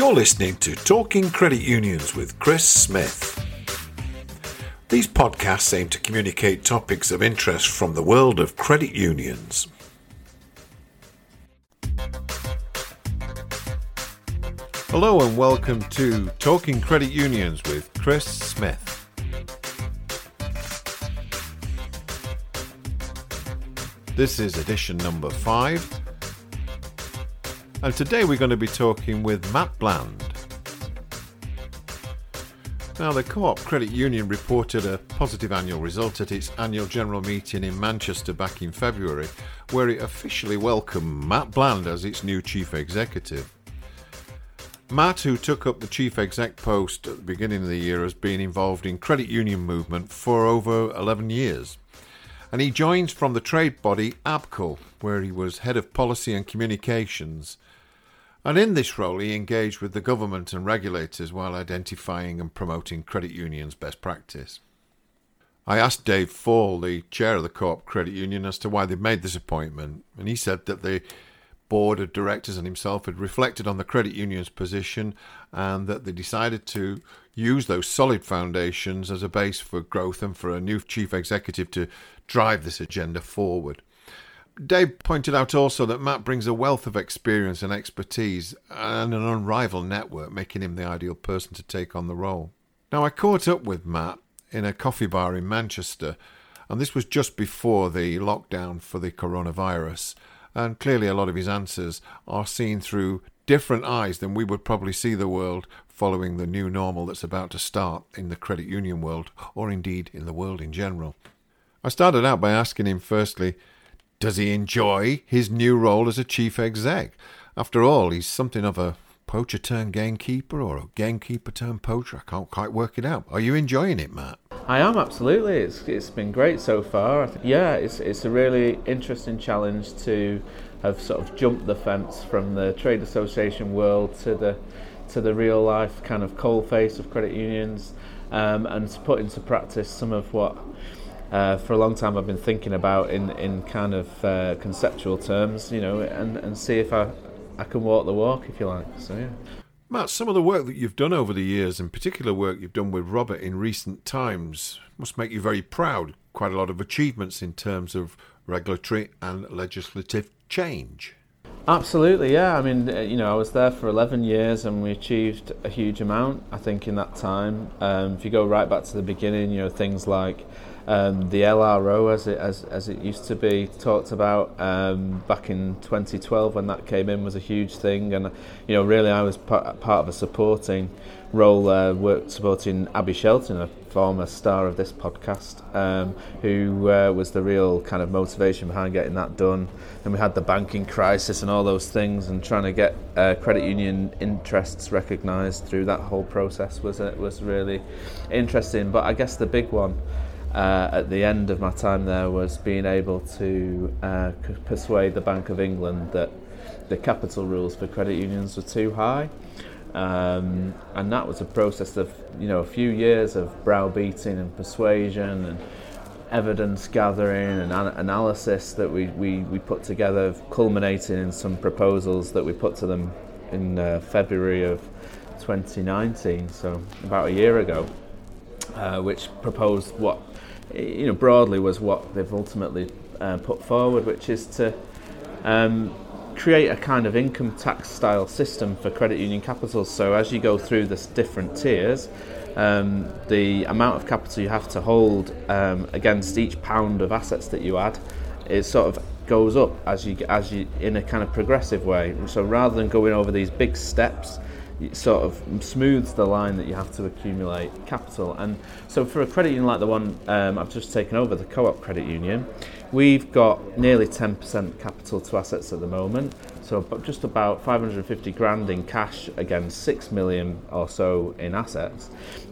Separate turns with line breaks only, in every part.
You're listening to Talking Credit Unions with Chris Smith. These podcasts aim to communicate topics of interest from the world of credit unions. Hello and welcome to Talking Credit Unions with Chris Smith. This is edition number five, and today we're going to be talking with Matt Bland. Now, the Co op Credit Union reported a positive annual result at its annual general meeting in Manchester back in February, where it officially welcomed Matt Bland as its new chief executive. Matt, who took up the chief exec post at the beginning of the year, has been involved in credit union movement for over 11 years. And he joins from the trade body ABCUL, where he was head of policy and communications. And in this role, he engaged with the government and regulators while identifying and promoting credit unions' best practice. I asked Dave Fall, the chair of the Co op Credit Union, as to why they'd made this appointment, and he said that the board of directors and himself had reflected on the credit union's position and that they decided to use those solid foundations as a base for growth and for a new chief executive to drive this agenda forward. Dave pointed out also that Matt brings a wealth of experience and expertise and an unrivaled network, making him the ideal person to take on the role. Now, I caught up with Matt in a coffee bar in Manchester, and this was just before the lockdown for the coronavirus and clearly a lot of his answers are seen through different eyes than we would probably see the world following the new normal that's about to start in the credit union world, or indeed in the world in general. I started out by asking him firstly, does he enjoy his new role as a chief exec? After all, he's something of a poacher turned gamekeeper or a gamekeeper turned poacher. I can't quite work it out. Are you enjoying it, Matt?
I am absolutely. It's it's been great so far. Yeah, it's it's a really interesting challenge to have sort of jumped the fence from the trade association world to the to the real life kind of coal face of credit unions, um, and to put into practice some of what. Uh, for a long time, I've been thinking about in, in kind of uh, conceptual terms, you know, and, and see if I, I can walk the walk, if you like. So yeah.
Matt, some of the work that you've done over the years, in particular work you've done with Robert in recent times, must make you very proud. Quite a lot of achievements in terms of regulatory and legislative change.
Absolutely, yeah. I mean, uh, you know, I was there for 11 years and we achieved a huge amount, I think, in that time. Um, if you go right back to the beginning, you know, things like um, the LRO, as it as, as it used to be talked about um, back in 2012 when that came in, was a huge thing. And you know, really, I was part, part of a supporting role, uh, supporting Abby Shelton, a former star of this podcast, um, who uh, was the real kind of motivation behind getting that done. And we had the banking crisis and all those things, and trying to get uh, credit union interests recognised through that whole process was uh, was really interesting. But I guess the big one uh, at the end of my time there was being able to uh, persuade the Bank of England that the capital rules for credit unions were too high. Um, and that was a process of you know a few years of browbeating and persuasion and evidence gathering and an- analysis that we, we, we put together, culminating in some proposals that we put to them in uh, February of 2019, so about a year ago, uh, which proposed what you know, broadly was what they've ultimately uh, put forward, which is to um, create a kind of income tax style system for credit union capitals. So as you go through the different tiers, um, the amount of capital you have to hold um, against each pound of assets that you add, it sort of goes up as you as you in a kind of progressive way. So rather than going over these big steps it sort of smooths the line that you have to accumulate capital. And so for a credit union like the one um, I've just taken over, the Co-op Credit Union, we've got nearly 10% capital to assets at the moment. So just about 550 grand in cash against 6 million or so in assets.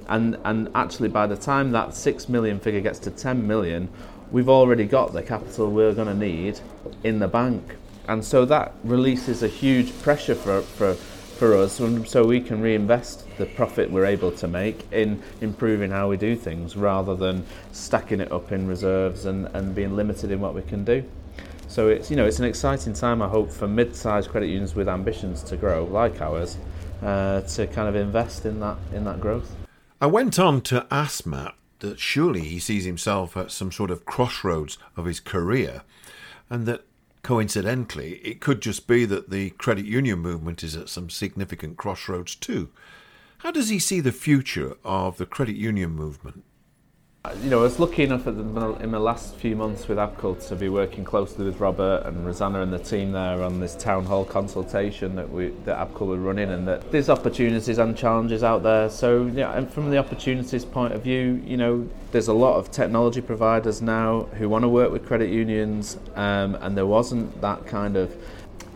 And, and actually by the time that 6 million figure gets to 10 million, we've already got the capital we're going to need in the bank. And so that releases a huge pressure for, for for us so we can reinvest the profit we're able to make in improving how we do things rather than stacking it up in reserves and, and being limited in what we can do. So it's you know it's an exciting time I hope for mid-sized credit unions with ambitions to grow like ours uh, to kind of invest in that in that growth.
I went on to ask Matt that surely he sees himself at some sort of crossroads of his career, and that coincidentally it could just be that the credit union movement is at some significant crossroads too. How does he see the future of the credit union movement?
You know, I was lucky enough the, in the last few months with ABCUL to be working closely with Robert and Rosanna and the team there on this town hall consultation that we that ABCUL were running, and that there's opportunities and challenges out there. So, yeah, and from the opportunities point of view, you know, there's a lot of technology providers now who want to work with credit unions, um, and there wasn't that kind of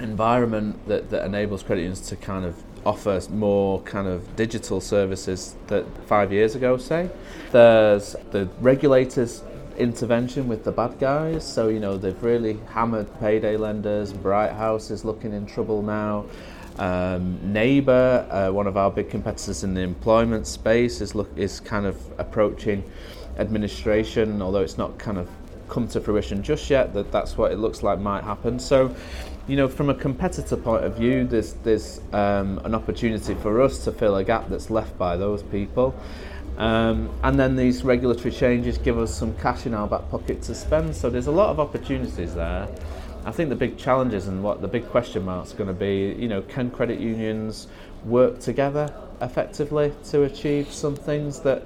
environment that, that enables credit unions to kind of offer more kind of digital services that five years ago, say. There's the regulators intervention with the bad guys. So, you know, they've really hammered payday lenders. Bright House is looking in trouble now. Um, Neyber, uh, one of our big competitors in the employment space, is look is kind of approaching administration, although it's not kind of come to fruition just yet. That that's what it looks like might happen. So, you know, from a competitor point of view, there's there's um, an opportunity for us to fill a gap that's left by those people. Um, and then these regulatory changes give us some cash in our back pocket to spend. So there's a lot of opportunities there. I think the big challenges and what the big question marks going to be, you know, can credit unions work together effectively to achieve some things that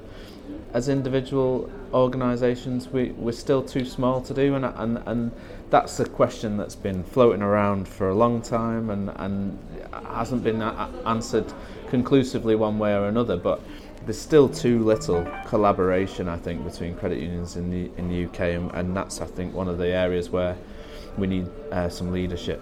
as individual organisations we, we're still too small to do and, and, and that's a question that's been floating around for a long time and, and hasn't been a- answered conclusively one way or another but there's still too little collaboration I think between credit unions in the, in the UK and, and that's I think one of the areas where we need uh, some leadership.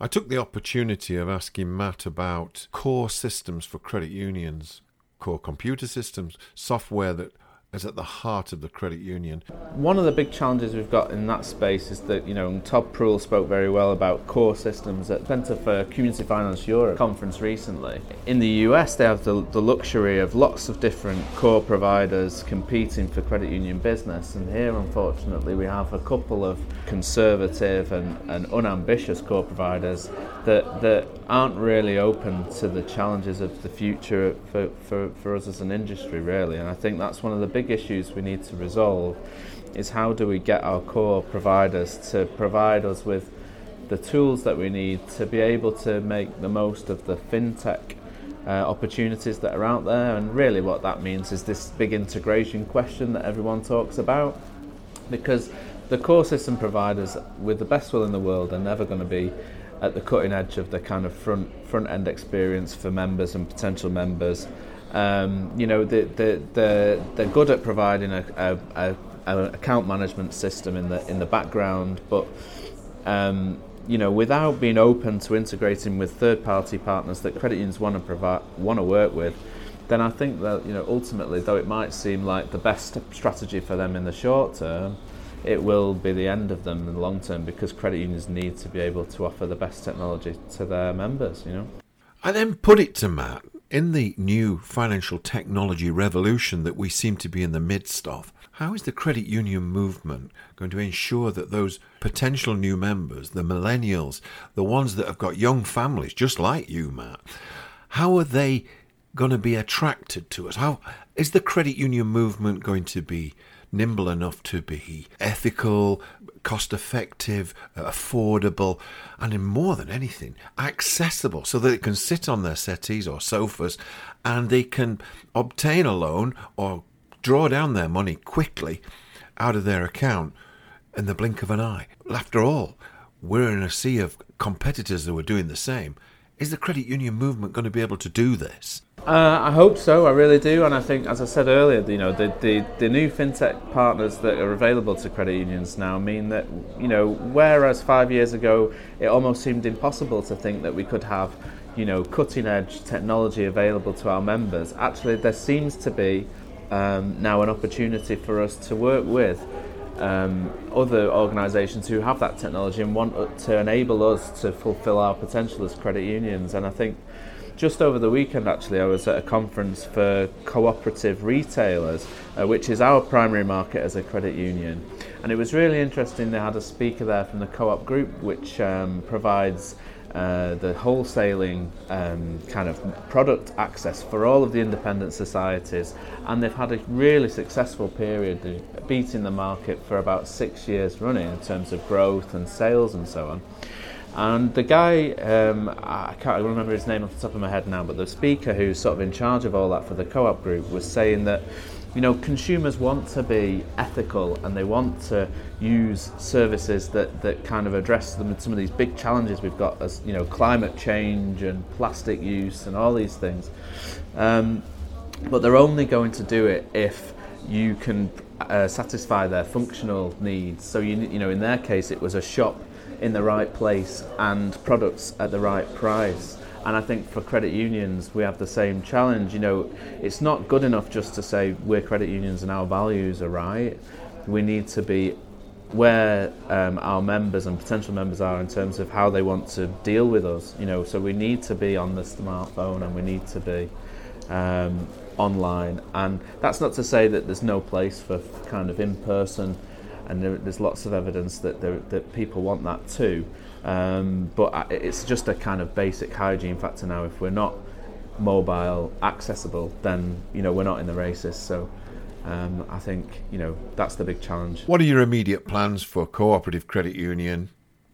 I took the opportunity of asking Matt about core systems for credit unions core computer systems, software that is at the heart of the credit union.
One of the big challenges we've got in that space is that, you know, Todd Proul spoke very well about core systems at Centre for Community Finance Europe conference recently. In the US, they have the, the luxury of lots of different core providers competing for credit union business, and here, unfortunately, we have a couple of conservative and, and unambitious core providers that, that aren't really open to the challenges of the future for, for, for us as an industry, really. And I think that's one of the big issues we need to resolve is how do we get our core providers to provide us with the tools that we need to be able to make the most of the fintech uh, opportunities that are out there. And really, what that means is this big integration question that everyone talks about. Because the core system providers, with the best will in the world, are never going to be at the cutting edge of the kind of front front end experience for members and potential members. Um, you know, the, the, the, they're good at providing a, a, a, account management system in the in the background, but um, you know, without being open to integrating with third party partners that credit unions want to provide want to work with, then I think that you know ultimately, though it might seem like the best strategy for them in the short term it will be the end of them in the long term because credit unions need to be able to offer the best technology to their members, you know.
I then put it to Matt, in the new financial technology revolution that we seem to be in the midst of, how is the credit union movement going to ensure that those potential new members, the millennials, the ones that have got young families just like you, Matt, how are they going to be attracted to us? How is the credit union movement going to be nimble enough to be ethical, cost effective, affordable, and in more than anything, accessible so that it can sit on their settees or sofas and they can obtain a loan or draw down their money quickly out of their account in the blink of an eye. After all, we're in a sea of competitors who are doing the same. Is the credit union movement going to be able to do this?
Uh, I hope so. I really do, and I think, as I said earlier, you know, the, the, the new fintech partners that are available to credit unions now mean that, you know, whereas five years ago it almost seemed impossible to think that we could have, you know, cutting edge technology available to our members, actually there seems to be um, now an opportunity for us to work with um, other organisations who have that technology and want to enable us to fulfil our potential as credit unions. And I think just over the weekend, actually, I was at a conference for cooperative retailers, uh, which is our primary market as a credit union. And it was really interesting. They had a speaker there from the Co op Group, which um, provides uh, the wholesaling um, kind of product access for all of the independent societies, and they've had a really successful period, beating the market for about six years running in terms of growth and sales and so on. And the guy, um, I can't remember his name off the top of my head now, but the speaker who's sort of in charge of all that for the co op group was saying that you know, consumers want to be ethical and they want to use services that, that kind of address them some of these big challenges we've got as you know climate change and plastic use and all these things. Um, but they're only going to do it if you can uh, satisfy their functional needs. So you you know in their case it was a shop in the right place and products at the right price. And I think for credit unions, we have the same challenge. You know, it's not good enough just to say we're credit unions and our values are right. We need to be where um, our members and potential members are in terms of how they want to deal with us. You know, so we need to be on the smartphone and we need to be um, online. And that's not to say that there's no place for kind of in person. And there, there's lots of evidence that there, that people want that too. Um, but it's just a kind of basic hygiene factor now. If we're not mobile accessible, then you know we're not in the races. So um, I think you know that's the big challenge.
What are your immediate plans for Cooperative Credit Union,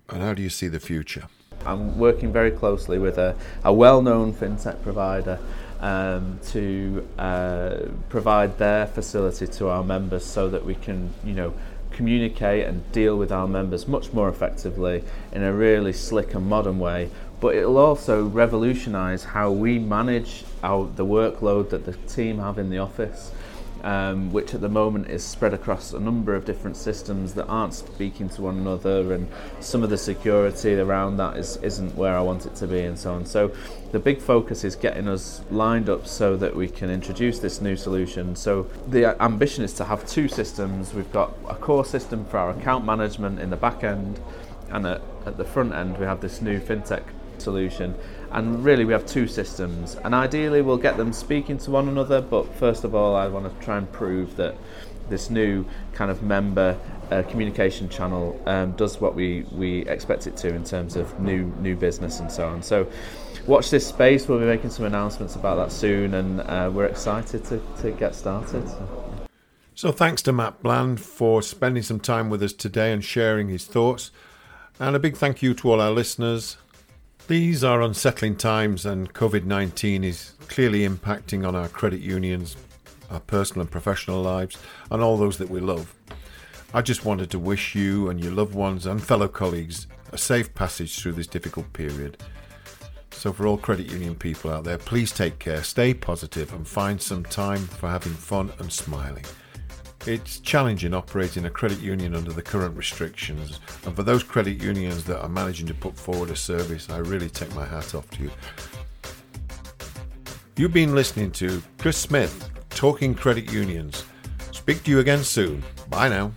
and how do you see the future?
I'm working very closely with a, a well-known fintech provider um, to uh, provide their facility to our members so that we can, you know, communicate and deal with our members much more effectively in a really slick and modern way. But it'll also revolutionise how we manage our, the workload that the team have in the office um, which at the moment is spread across a number of different systems that aren't speaking to one another, and some of the security around that is, isn't where I want it to be, and so on. So, the big focus is getting us lined up so that we can introduce this new solution. So, the ambition is to have two systems. We've got a core system for our account management in the back end, and at, at the front end, we have this new fintech solution and really we have two systems. And ideally we'll get them speaking to one another but first of all I want to try and prove that this new kind of member uh, communication channel um, does what we, we expect it to in terms of new new business and so on. So watch this space. We'll be making some announcements about that soon and uh, we're excited to, to get started. So.
so thanks to Matt Bland for spending some time with us today and sharing his thoughts. And a big thank you to all our listeners these are unsettling times, and COVID 19 is clearly impacting on our credit unions, our personal and professional lives, and all those that we love. I just wanted to wish you and your loved ones and fellow colleagues a safe passage through this difficult period. So, for all credit union people out there, please take care, stay positive, and find some time for having fun and smiling. It's challenging operating a credit union under the current restrictions, and for those credit unions that are managing to put forward a service, I really take my hat off to you. You've been listening to Chris Smith talking credit unions. Speak to you again soon. Bye now.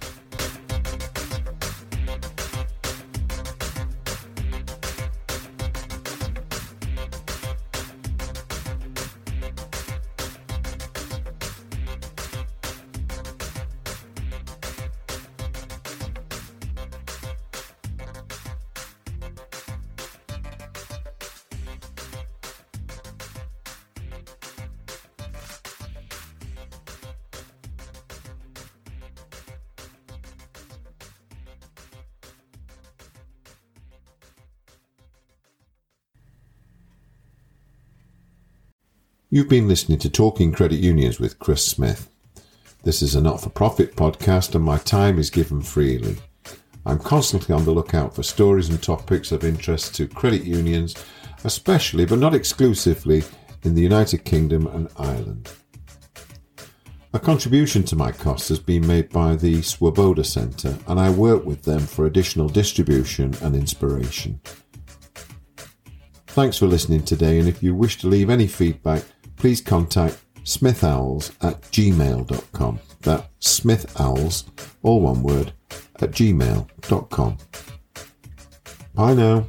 You've been listening to Talking Credit Unions with Chris Smith. This is a not for profit podcast and my time is given freely. I'm constantly on the lookout for stories and topics of interest to credit unions, especially but not exclusively in the United Kingdom and Ireland. A contribution to my costs has been made by the Swoboda Centre, and I work with them for additional distribution and inspiration. Thanks for listening today, and if you wish to leave any feedback, please contact smithowls at gmail.com. That's smithowls, all one word, at gmail.com. Bye now.